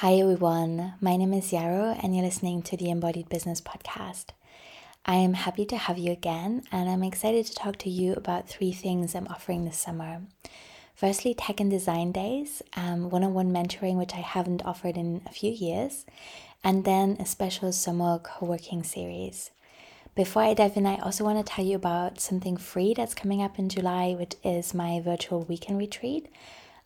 Hi everyone, my name is Yarrow and you're listening to the Embodied Business Podcast. I am happy to have you again and I'm excited to talk to you about three things I'm offering this summer. Firstly, Tech and Design Days, one on one mentoring, which I haven't offered in a few years, and then a special summer co working series. Before I dive in, I also want to tell you about something free that's coming up in July, which is my virtual weekend retreat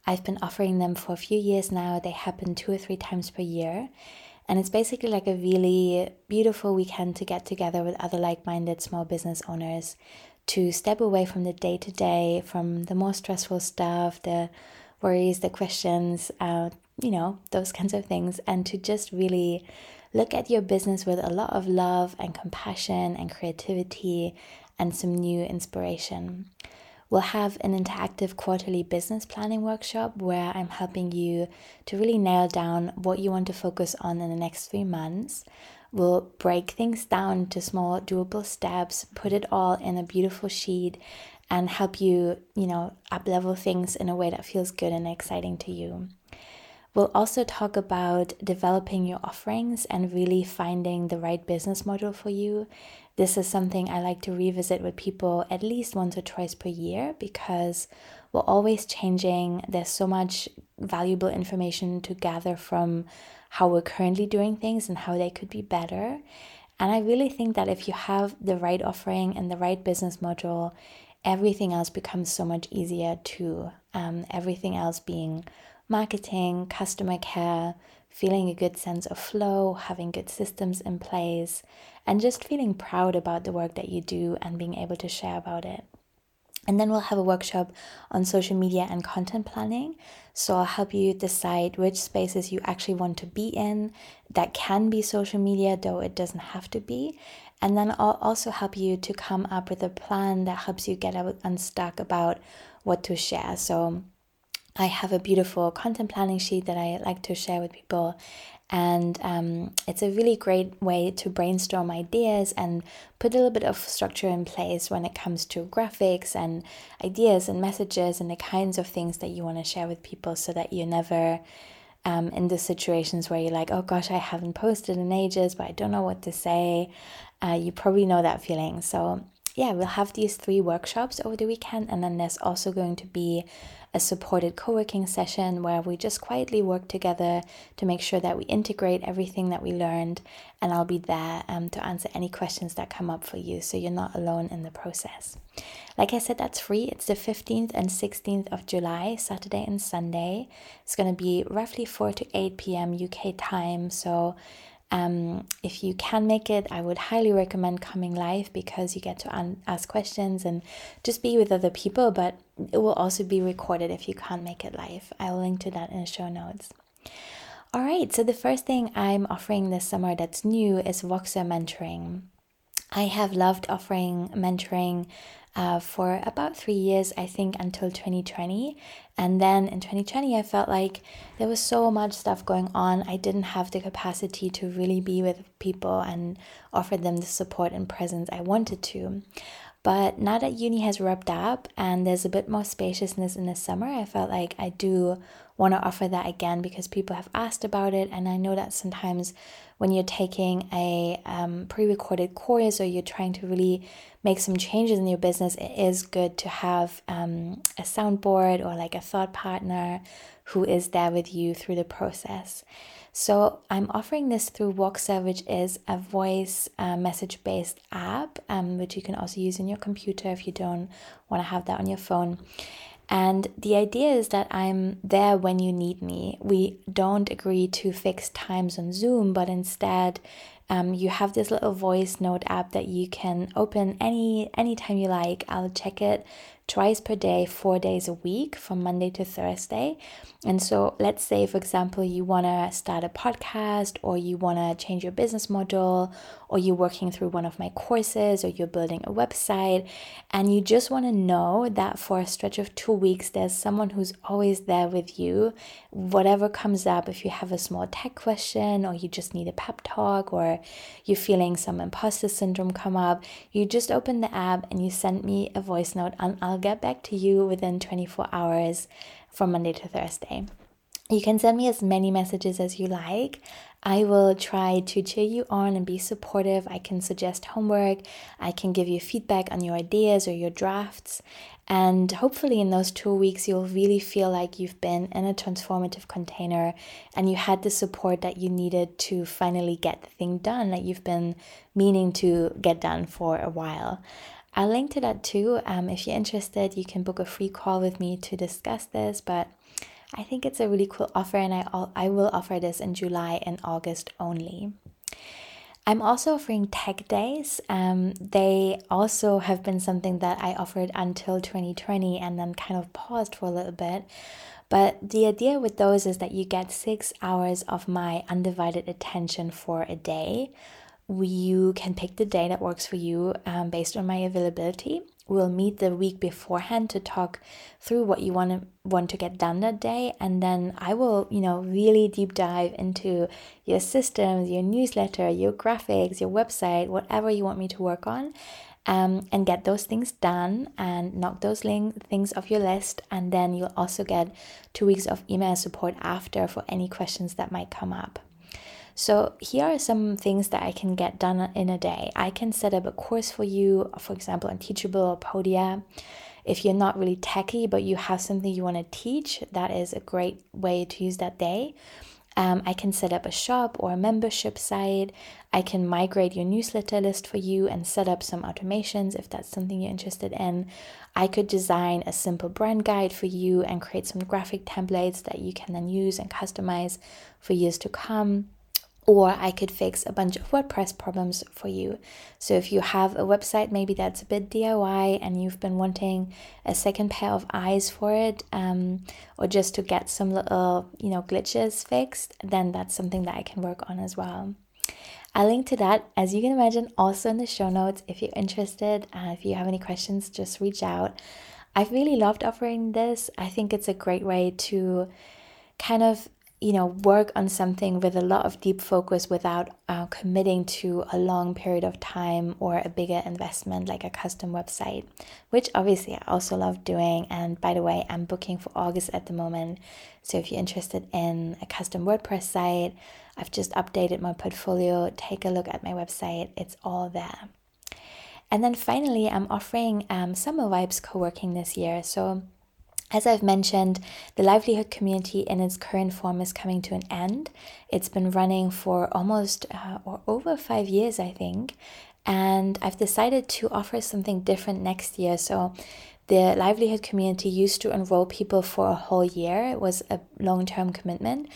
I've been offering them for a few years now. They happen two or three times per year. And it's basically like a really beautiful weekend to get together with other like minded small business owners to step away from the day to day, from the more stressful stuff, the worries, the questions, uh, you know, those kinds of things, and to just really look at your business with a lot of love and compassion and creativity and some new inspiration. We'll have an interactive quarterly business planning workshop where I'm helping you to really nail down what you want to focus on in the next three months. We'll break things down to small, doable steps, put it all in a beautiful sheet, and help you, you know, up level things in a way that feels good and exciting to you. We'll also talk about developing your offerings and really finding the right business model for you. This is something I like to revisit with people at least once or twice per year because we're always changing. There's so much valuable information to gather from how we're currently doing things and how they could be better. And I really think that if you have the right offering and the right business model, everything else becomes so much easier too. Um, everything else being marketing, customer care, feeling a good sense of flow, having good systems in place, and just feeling proud about the work that you do and being able to share about it. And then we'll have a workshop on social media and content planning. So I'll help you decide which spaces you actually want to be in. That can be social media, though it doesn't have to be. And then I'll also help you to come up with a plan that helps you get unstuck about what to share. So I have a beautiful content planning sheet that I like to share with people. And um, it's a really great way to brainstorm ideas and put a little bit of structure in place when it comes to graphics and ideas and messages and the kinds of things that you want to share with people so that you're never um, in the situations where you're like, oh gosh, I haven't posted in ages, but I don't know what to say. Uh, you probably know that feeling. So, yeah, we'll have these three workshops over the weekend, and then there's also going to be a supported co working session where we just quietly work together to make sure that we integrate everything that we learned. And I'll be there um, to answer any questions that come up for you so you're not alone in the process. Like I said, that's free. It's the 15th and 16th of July, Saturday and Sunday. It's going to be roughly 4 to 8 p.m. UK time. So um, if you can make it, I would highly recommend coming live because you get to un- ask questions and just be with other people. But it will also be recorded if you can't make it live. I will link to that in the show notes. All right, so the first thing I'm offering this summer that's new is Voxer mentoring. I have loved offering mentoring uh, for about three years, I think, until 2020. And then in 2020, I felt like there was so much stuff going on. I didn't have the capacity to really be with people and offer them the support and presence I wanted to. But now that uni has wrapped up and there's a bit more spaciousness in the summer, I felt like I do want to offer that again because people have asked about it. And I know that sometimes when you're taking a um, pre recorded course or you're trying to really make some changes in your business, it is good to have um, a soundboard or like a thought partner who is there with you through the process. So I'm offering this through Voxer, which is a voice uh, message based app, um, which you can also use in your computer if you don't want to have that on your phone. And the idea is that I'm there when you need me. We don't agree to fixed times on Zoom, but instead, um, you have this little voice note app that you can open any anytime you like. I'll check it twice per day, four days a week from Monday to Thursday. And so, let's say, for example, you want to start a podcast or you want to change your business model or you're working through one of my courses or you're building a website and you just want to know that for a stretch of two weeks, there's someone who's always there with you. Whatever comes up, if you have a small tech question or you just need a pep talk or you're feeling some imposter syndrome come up, you just open the app and you send me a voice note and I'll get back to you within 24 hours from Monday to Thursday. You can send me as many messages as you like. I will try to cheer you on and be supportive. I can suggest homework. I can give you feedback on your ideas or your drafts. And hopefully, in those two weeks, you'll really feel like you've been in a transformative container and you had the support that you needed to finally get the thing done that you've been meaning to get done for a while. I'll link to that too. Um, if you're interested, you can book a free call with me to discuss this. But I think it's a really cool offer, and I, I will offer this in July and August only. I'm also offering tech days. Um, they also have been something that I offered until 2020 and then kind of paused for a little bit. But the idea with those is that you get six hours of my undivided attention for a day. You can pick the day that works for you um, based on my availability. We'll meet the week beforehand to talk through what you want to want to get done that day, and then I will, you know, really deep dive into your systems, your newsletter, your graphics, your website, whatever you want me to work on, um, and get those things done and knock those link- things off your list. And then you'll also get two weeks of email support after for any questions that might come up. So here are some things that I can get done in a day. I can set up a course for you, for example, on Teachable or Podia. If you're not really techy, but you have something you want to teach, that is a great way to use that day. Um, I can set up a shop or a membership site. I can migrate your newsletter list for you and set up some automations if that's something you're interested in. I could design a simple brand guide for you and create some graphic templates that you can then use and customize for years to come or I could fix a bunch of WordPress problems for you. So if you have a website, maybe that's a bit DIY and you've been wanting a second pair of eyes for it, um, or just to get some little, you know, glitches fixed, then that's something that I can work on as well. I'll link to that, as you can imagine, also in the show notes. If you're interested, uh, if you have any questions, just reach out. I've really loved offering this. I think it's a great way to kind of you know work on something with a lot of deep focus without uh, committing to a long period of time or a bigger investment like a custom website which obviously i also love doing. And by the way i'm booking for august at the moment. So if you're interested in a custom wordpress site i've just updated my portfolio. Take a look at my website. It's all there. And then finally i'm offering um, summer vibes co-working this year. So as I've mentioned, the livelihood community in its current form is coming to an end. It's been running for almost uh, or over five years, I think, and I've decided to offer something different next year. So, the livelihood community used to enroll people for a whole year. It was a long term commitment,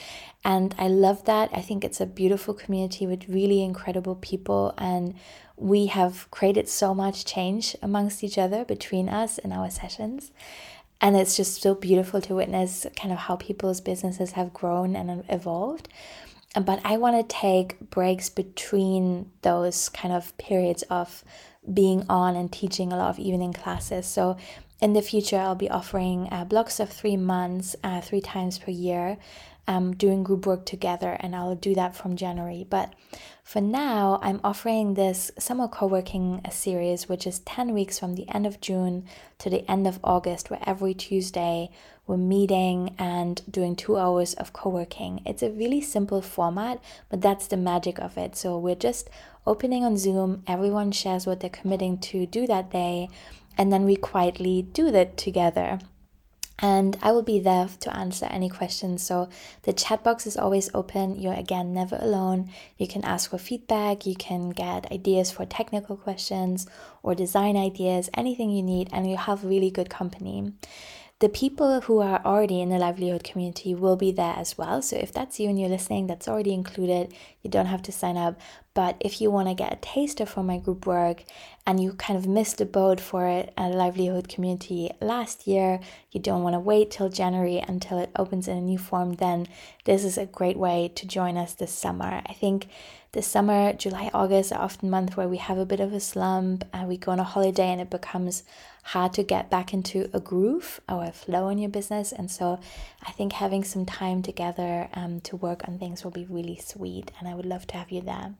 and I love that. I think it's a beautiful community with really incredible people, and we have created so much change amongst each other between us in our sessions and it's just so beautiful to witness kind of how people's businesses have grown and evolved. But i want to take breaks between those kind of periods of being on and teaching a lot of evening classes. So in the future i'll be offering uh, blocks of three months uh, three times per year um, doing group work together, and I'll do that from January. But for now, I'm offering this summer co working series, which is 10 weeks from the end of June to the end of August, where every Tuesday we're meeting and doing two hours of co working. It's a really simple format, but that's the magic of it. So we're just opening on Zoom, everyone shares what they're committing to do that day, and then we quietly do that together and I will be there to answer any questions. So the chat box is always open. You're again never alone. You can ask for feedback, you can get ideas for technical questions or design ideas, anything you need, and you have really good company. The people who are already in the livelihood community will be there as well. So if that's you and you're listening, that's already included. You don't have to sign up. But if you want to get a taster for my group work and you kind of missed the boat for a livelihood community last year, you don't want to wait till January until it opens in a new form, then this is a great way to join us this summer. I think this summer, July, August are often months where we have a bit of a slump and we go on a holiday and it becomes hard to get back into a groove or a flow in your business. And so I think having some time together um, to work on things will be really sweet and I would love to have you there.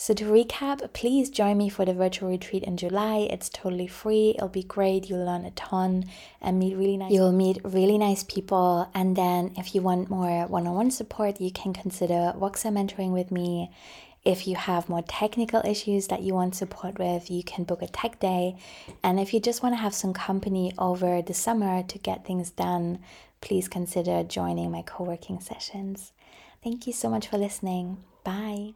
So, to recap, please join me for the virtual retreat in July. It's totally free. It'll be great. You'll learn a ton and meet really nice. You'll meet really nice people. And then, if you want more one-on-one support, you can consider Voxer mentoring with me. If you have more technical issues that you want support with, you can book a tech day. And if you just want to have some company over the summer to get things done, please consider joining my co working sessions. Thank you so much for listening. Bye.